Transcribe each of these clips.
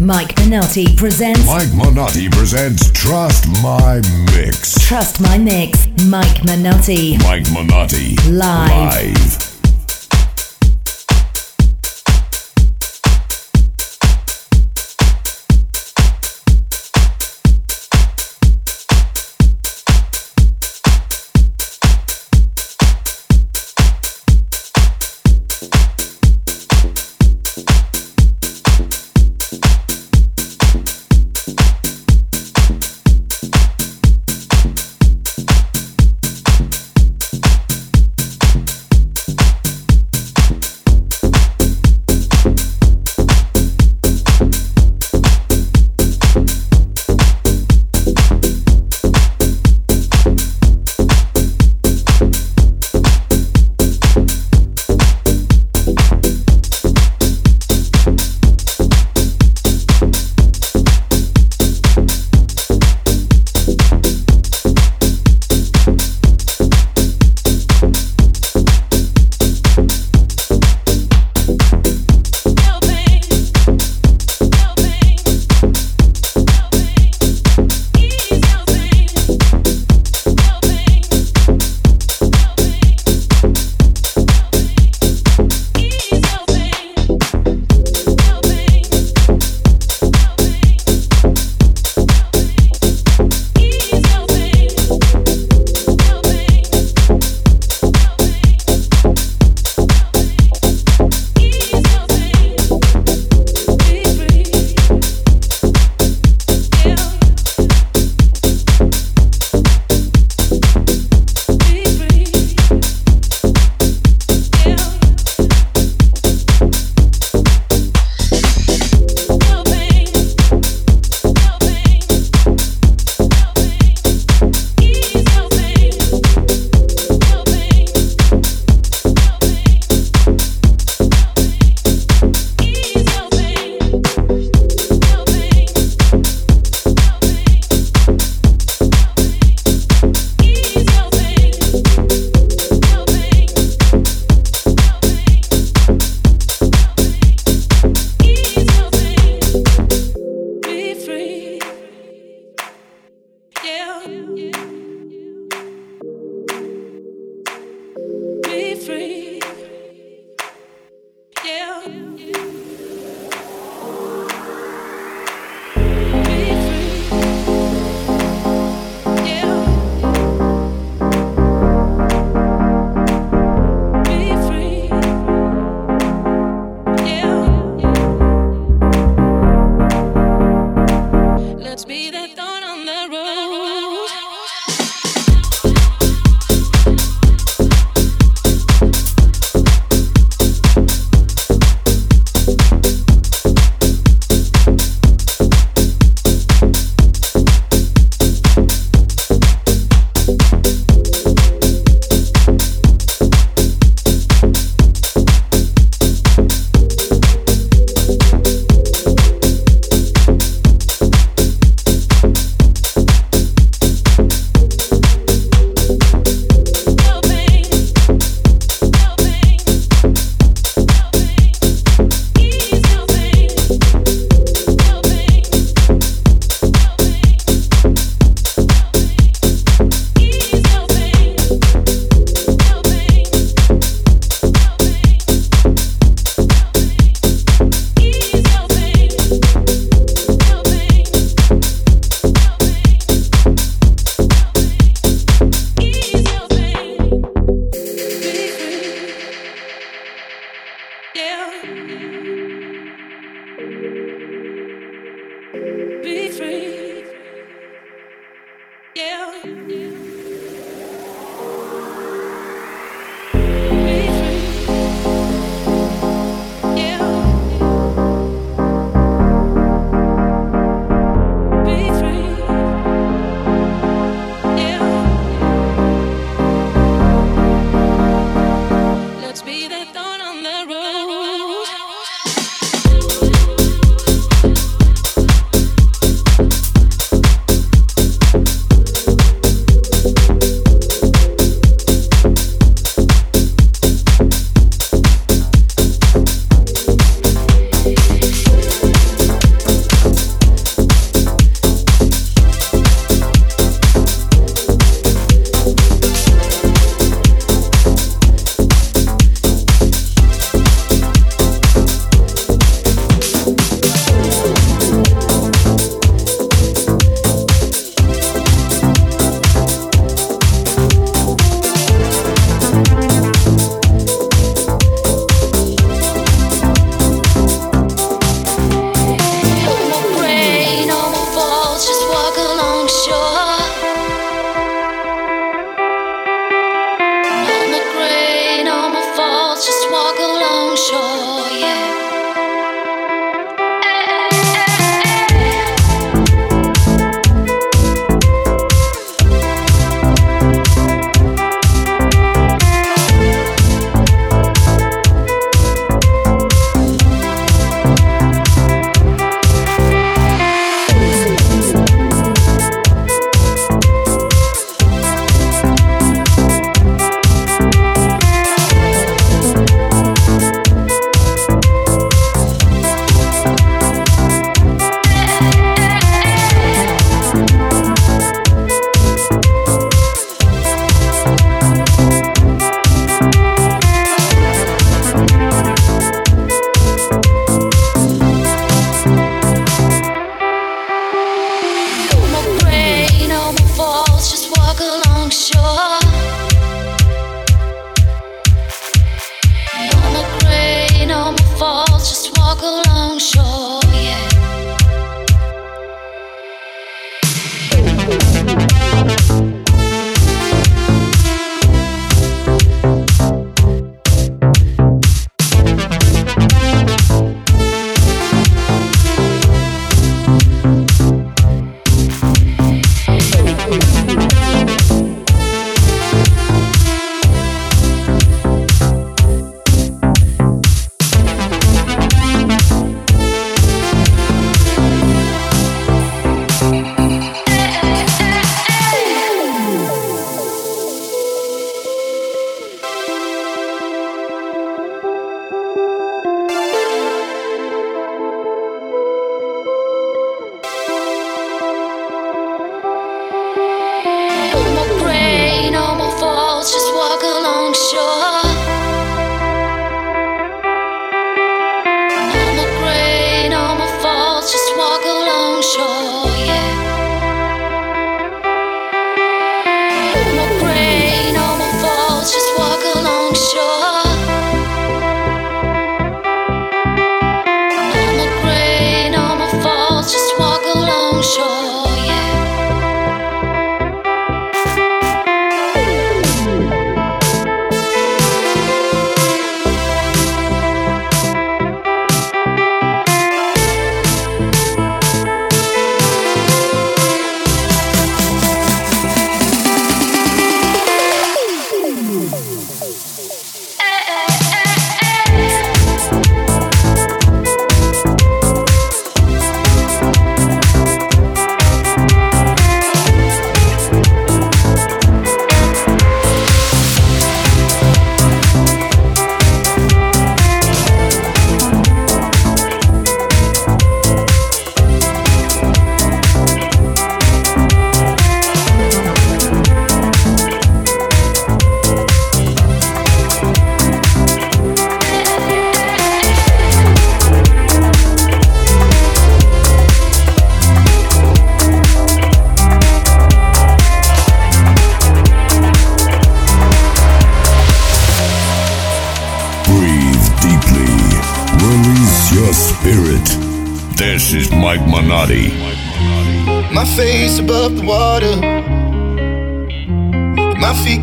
Mike Minotti presents Mike Minotti presents Trust My Mix. Trust My Mix. Mike Minotti. Mike Minotti. Live. Live.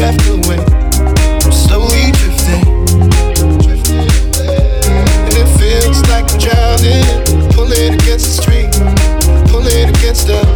after wave, I'm slowly drifting. And it feels like I'm drowning, pulling against the pulling against us.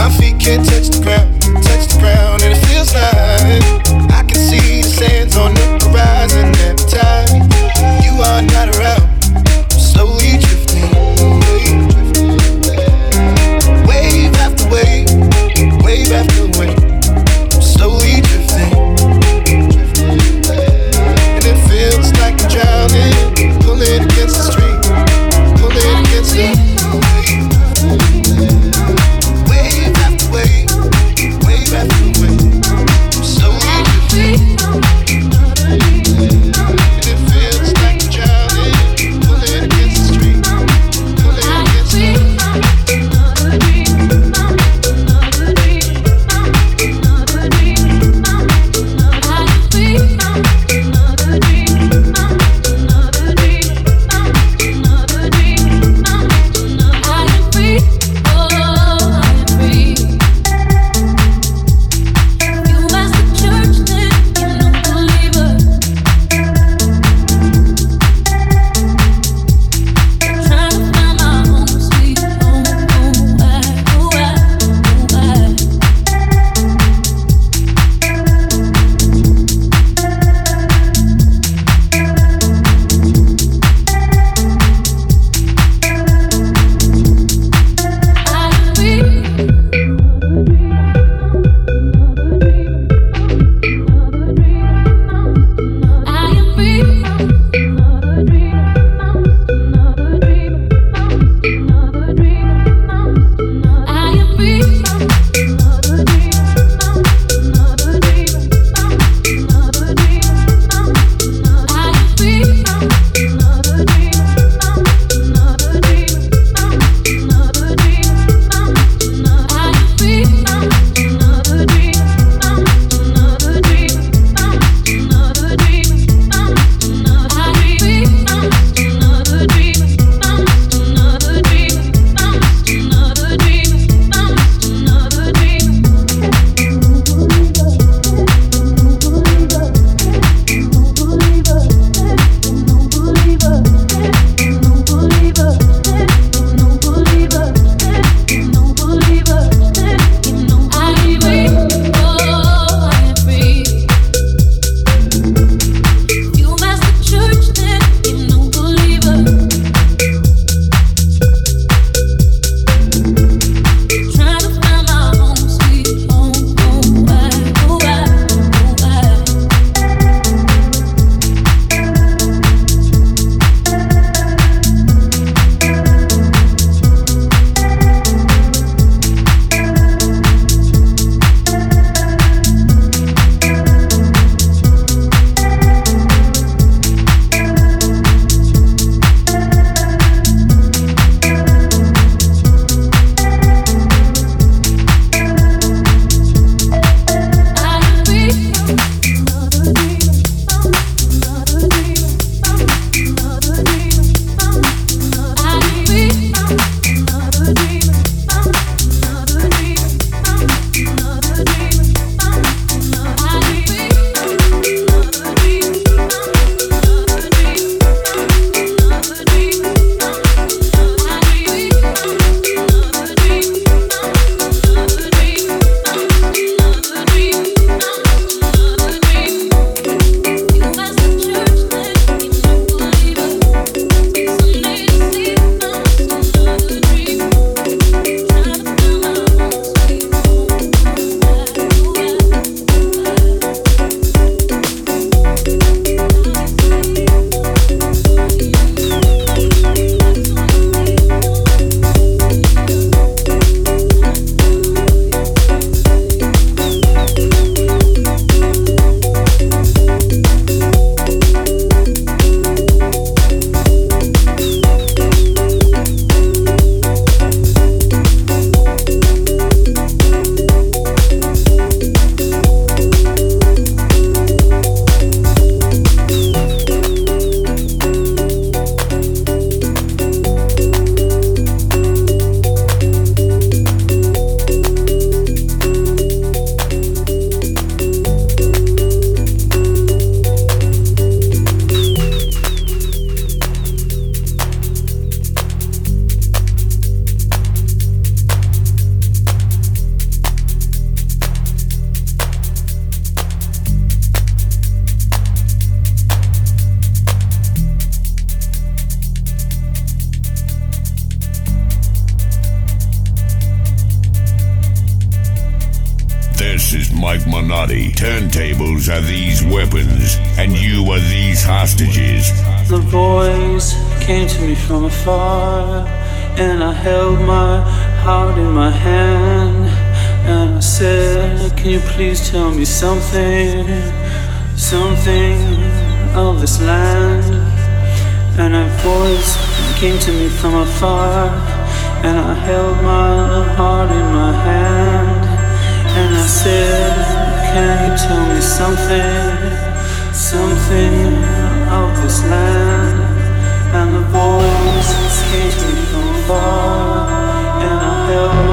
My feet can't touch the ground, touch the ground, and it feels like I can see the sands on the horizon you are not around. Can you please tell me something, something of this land? And a voice came to me from afar, and I held my heart in my hand. And I said, Can you tell me something, something of this land? And the voice came to me from afar, and I held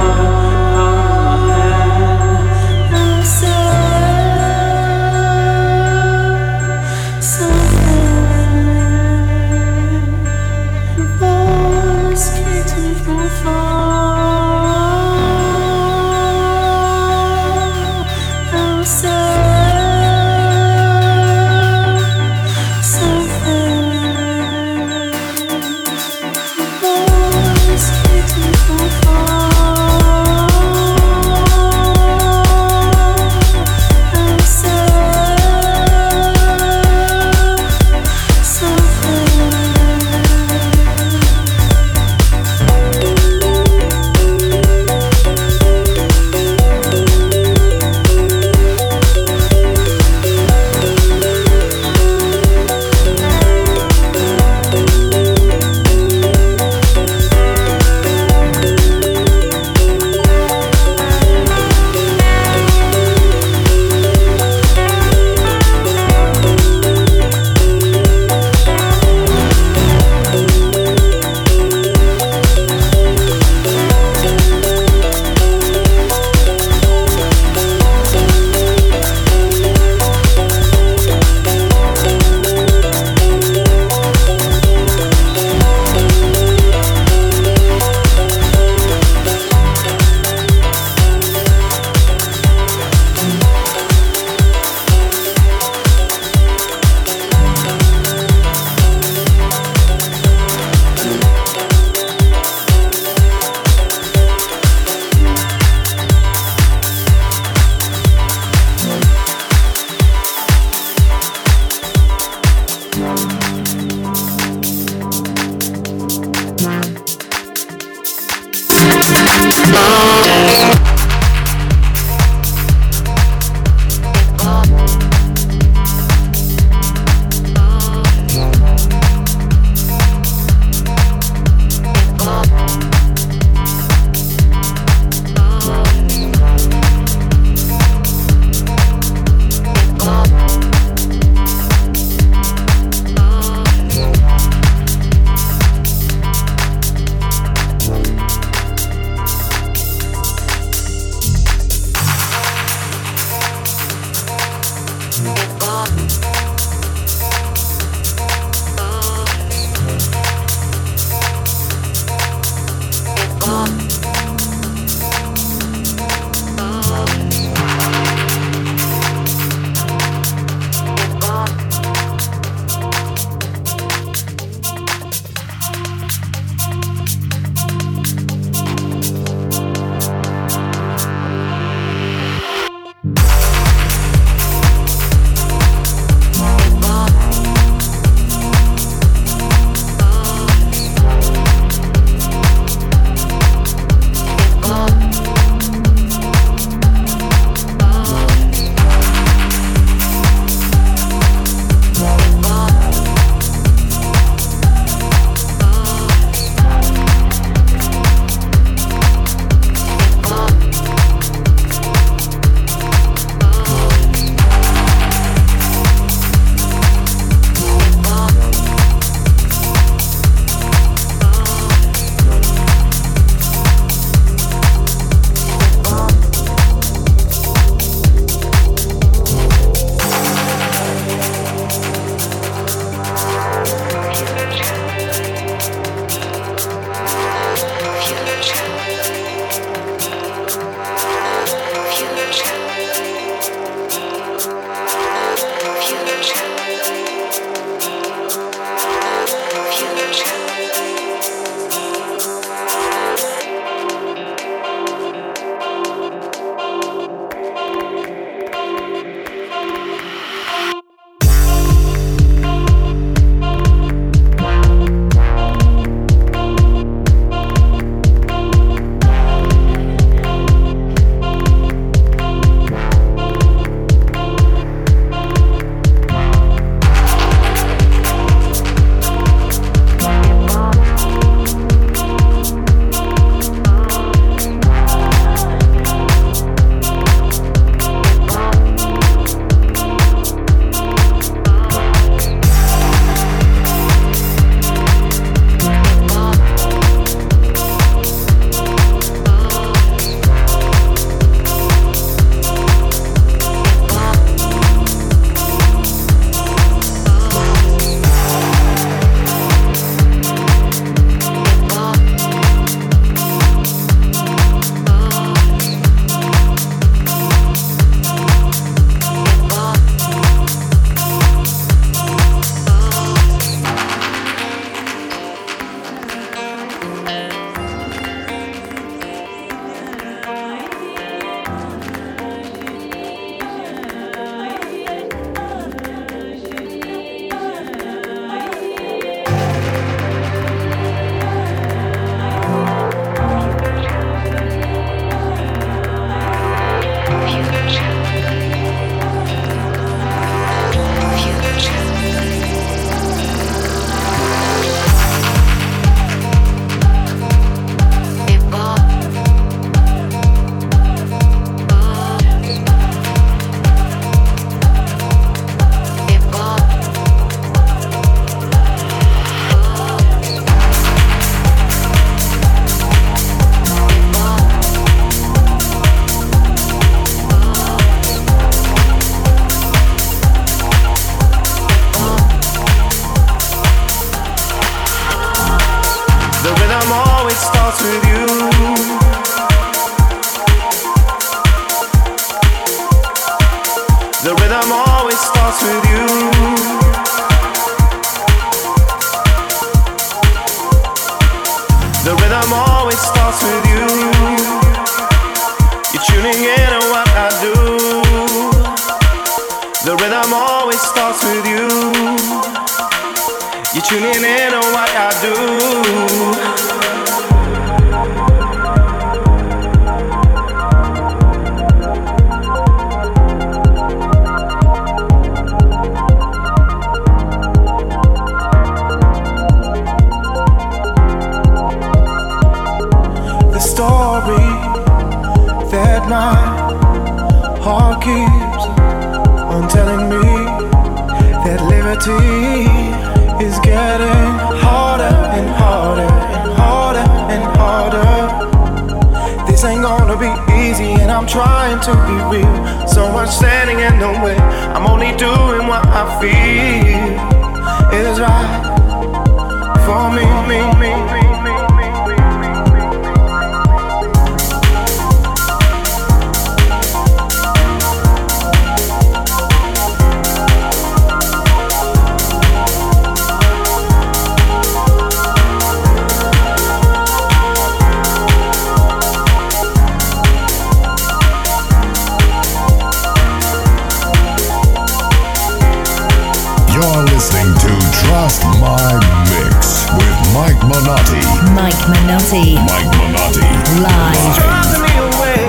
Trust My Mix with Mike Minotti. Mike Minotti. Mike Minotti. Live. Driving me away,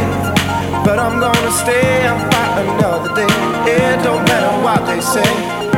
but I'm gonna stay and fight another day. It don't matter what they say.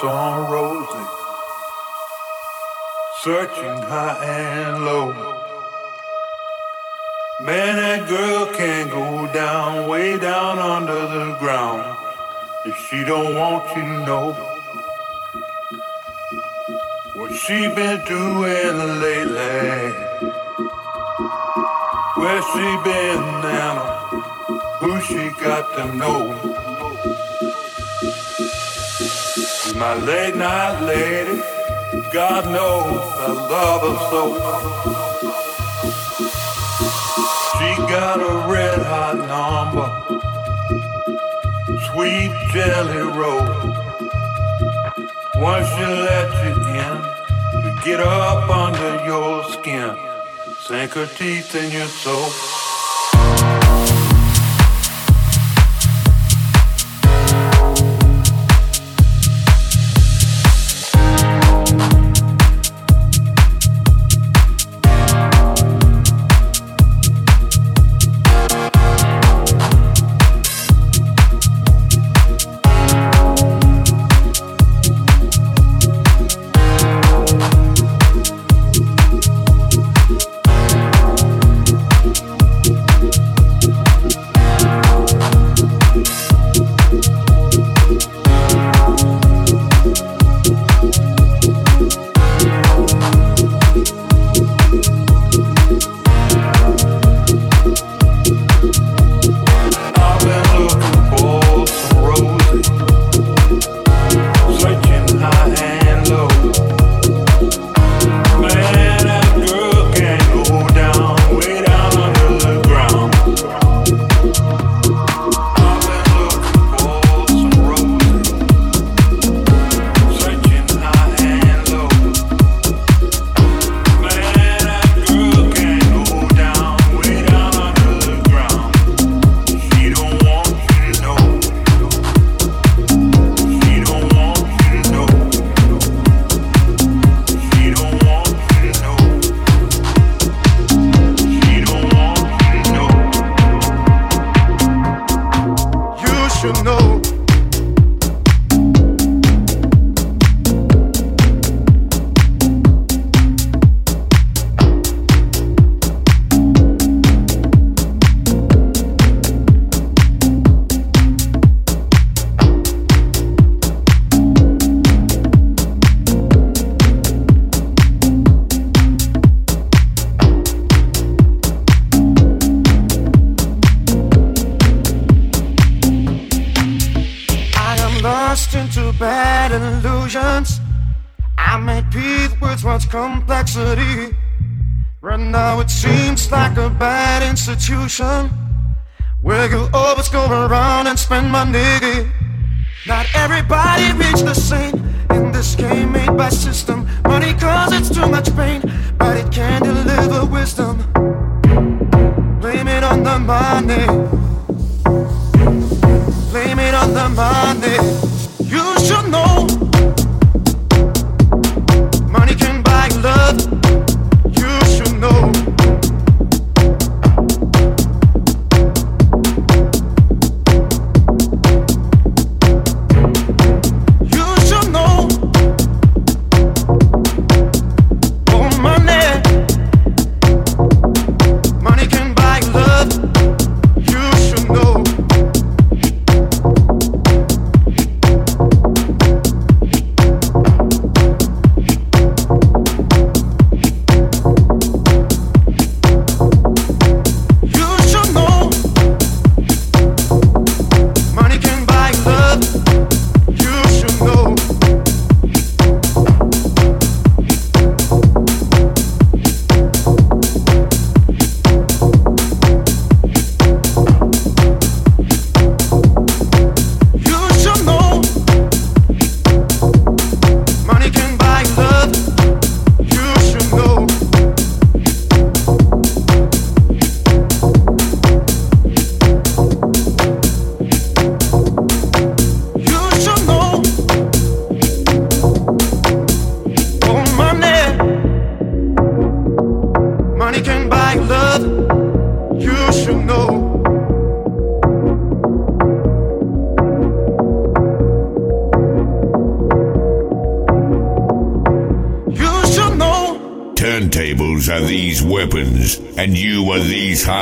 For roses, searching high and low. Man, that girl can go down, way down under the ground. If she don't want you to know what she been doing lately. Where she been now? Who she got to know? My late night lady. God knows I love her so. She got a red hot number, sweet jelly roll. Once she let you in, you get up under your skin, sink her teeth in your soul. bad illusions. I made peace with much complexity. Right now it seems like a bad institution. Where you always go around and spend money. Not everybody reach the same in this game made by system. Money causes too much pain, but it can deliver wisdom. Blame it on the money. Blame it on the money. You should know money can buy love.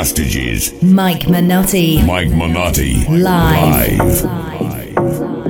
hostages. Mike Minotti. Mike Minotti. Live. Live. Live.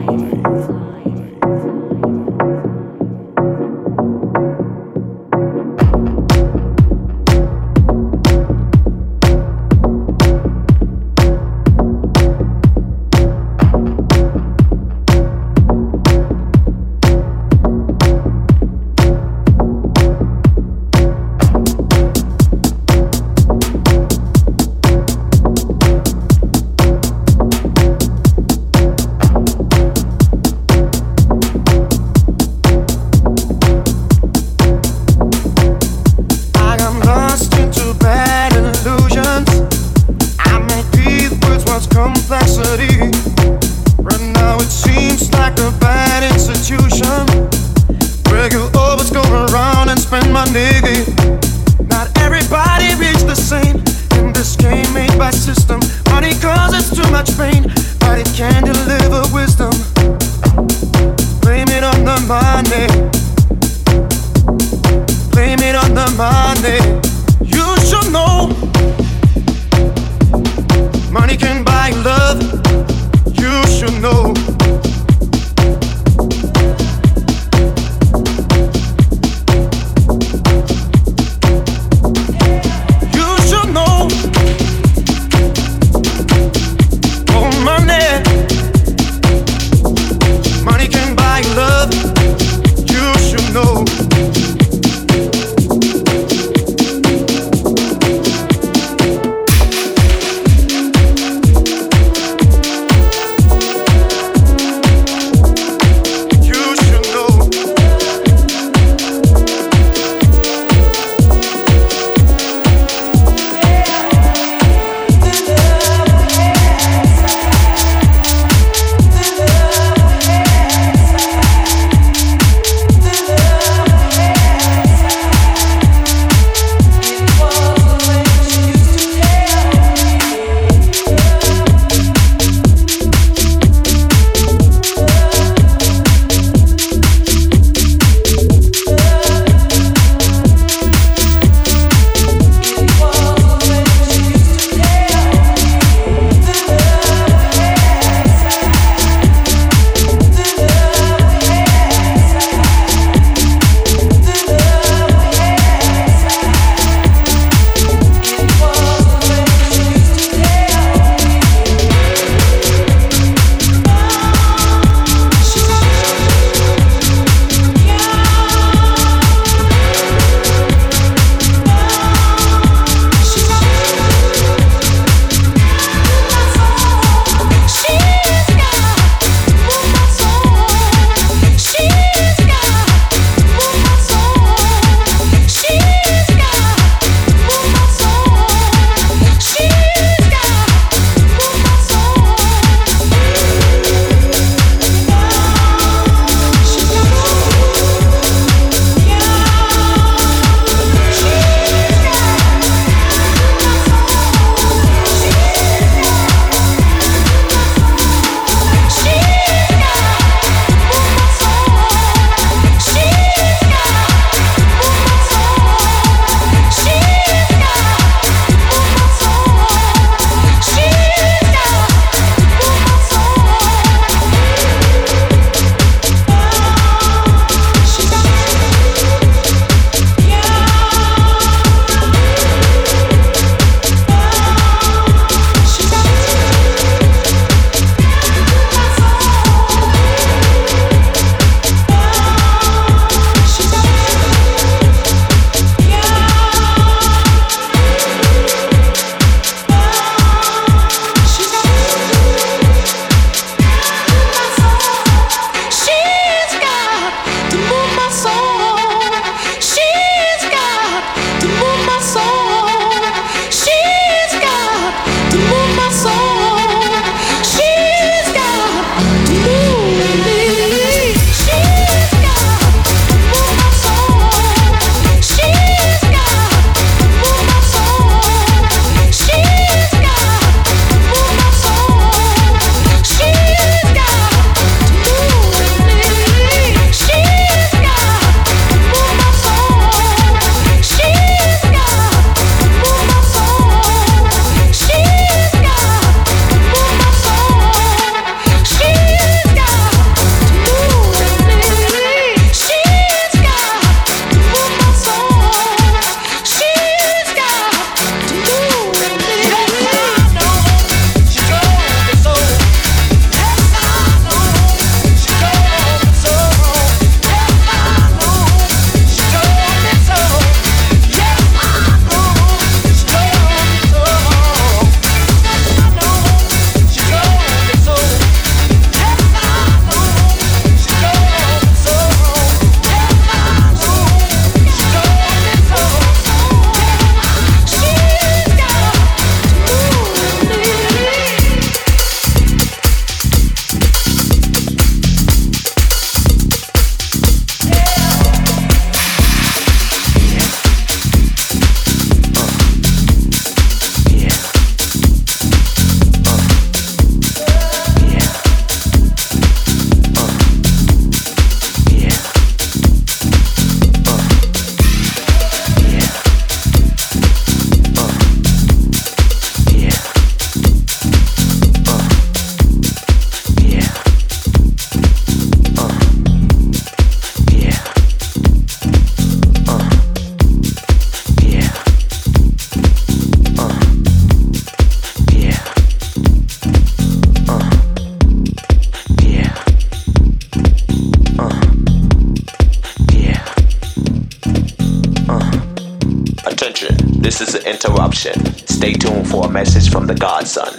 This is an interruption. Stay tuned for a message from the Godson.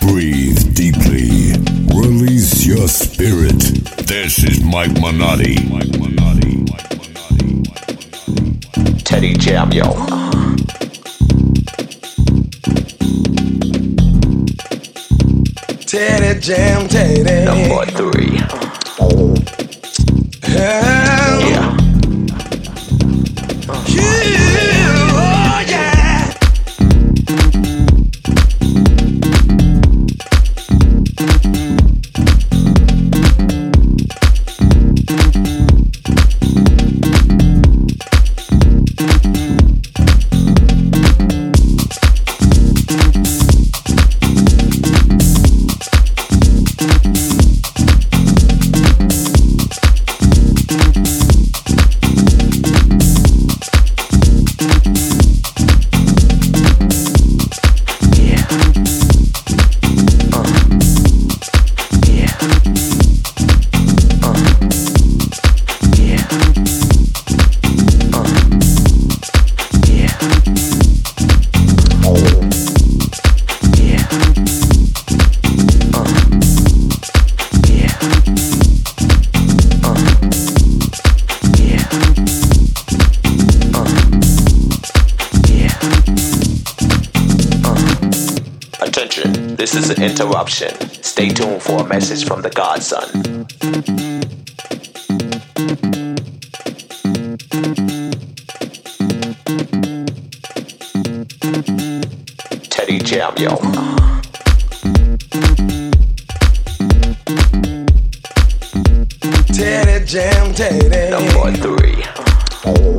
Breathe deeply. Release your spirit. This is Mike Minotti. Teddy Jam, yo. Teddy Jam, Teddy. Number three. Message from the Godson. Teddy Jam, yo. Teddy Jam, Teddy. Number three. Oh.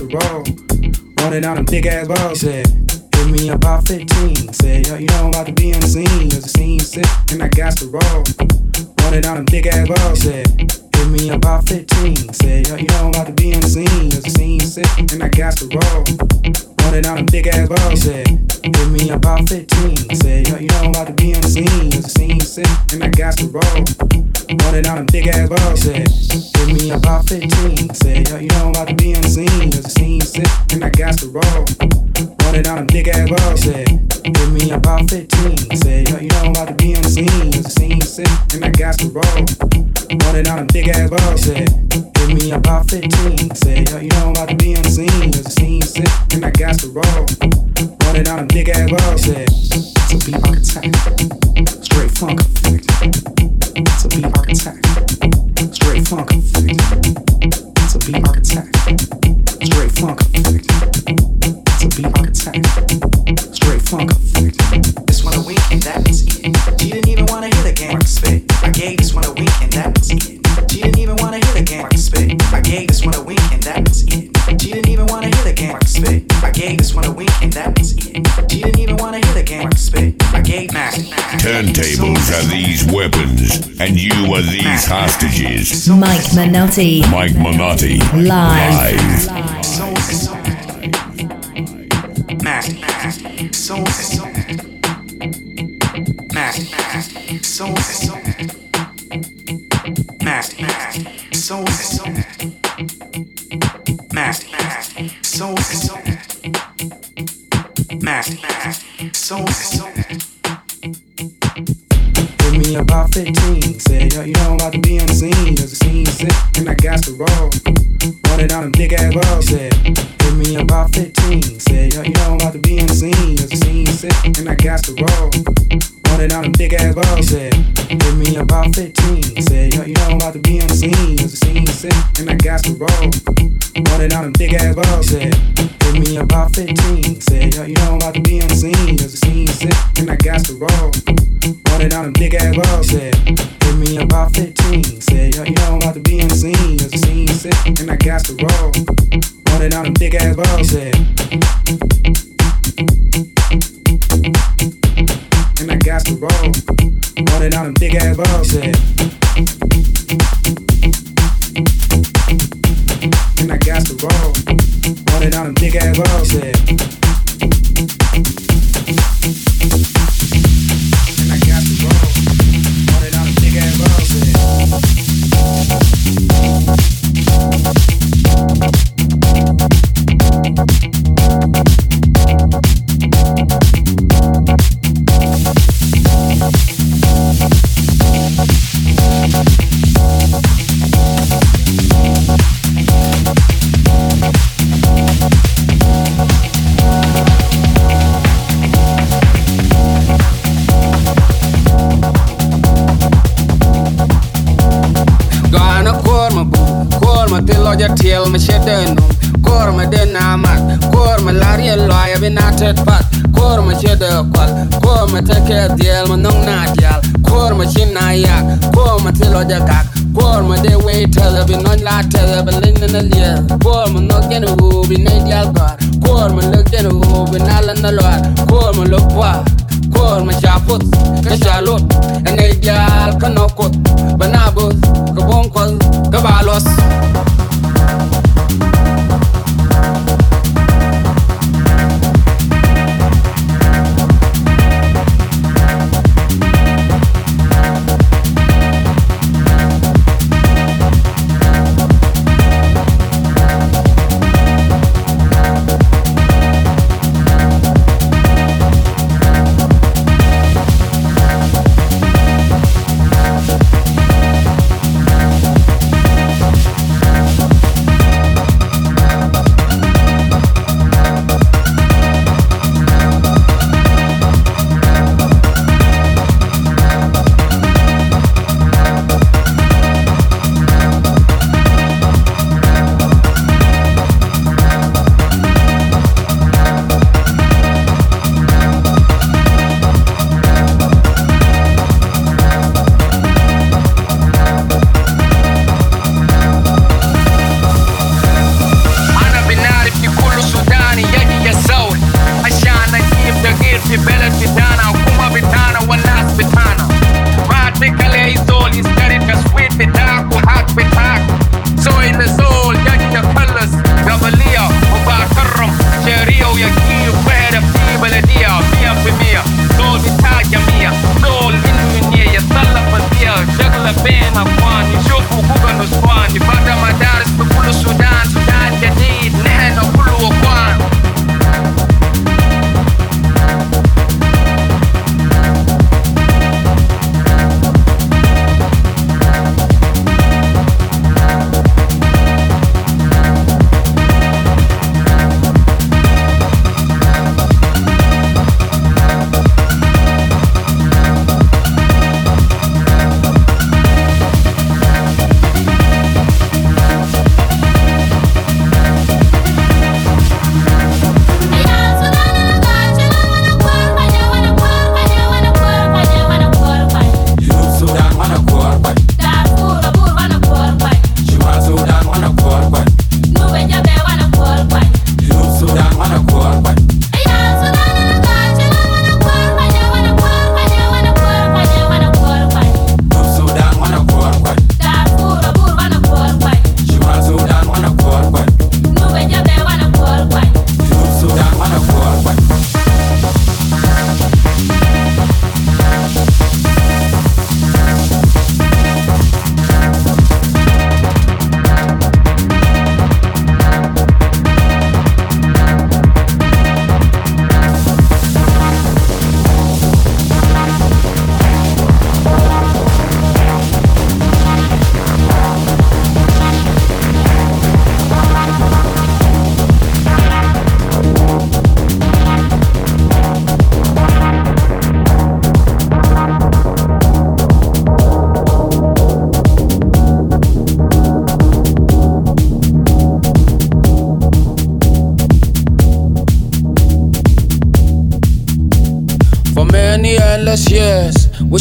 The roll. Running out them big ass balls. Said, hit Hit me about 15. Said, yo, you know I'm about to be on the scene. There's a scene sick, and I got to roll. Running down them big ass balls. Said, Give me about 15. Said, yo, you know I'm about to be on the scene. There's a scene sick, and I got to roll. Running down them big ass balls. Said, hit me about 15. Said, yo, you know I'm about to be on the scene. There's a scene sick, and I got to roll. Running down them big ass balls. Said, hit me about 15. Said, yo, you know I'm about to be on the scene. There's a scene sick, and I got to roll. Running down them big ass balls. Said, hit me about 15. Said, yo, you know I'm about to be on the scene. There's a scene sick, and I got to roll. Running down them big ass balls. Said, hit me about 15. Said, yo, you know I'm about to be on the scene. There's a scene sick, and I got to roll. Running down them big ass balls. Said, to be architect, straight funk effect. To be architect, straight funk effect. To be architect, straight funk effect. To be architect, straight funk effect. Hostages. Mike Minotti. Mike Minotti. Live. Mac. shida kwal ko ma take diel ma nong na dial kor ma shin na yak ko ma tilo ja kak kor ma de we tell be non la tell be lin na lia kor ma no gen u bi na dial gar kor ma look gen u bi na la na lor kor ma look wa kor ma chaput ka chalut na dial ka no kut banabus ka bon kol ka balos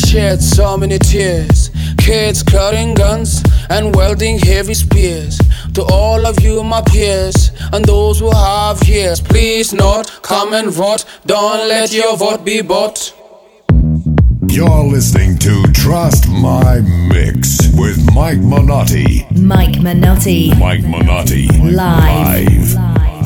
shed so many tears. Kids carrying guns and wielding heavy spears. To all of you, my peers, and those who have ears, please note, come and vote. Don't let your vote be bought. You're listening to Trust My Mix with Mike Minotti. Mike Minotti. Mike Minotti. Live. Live.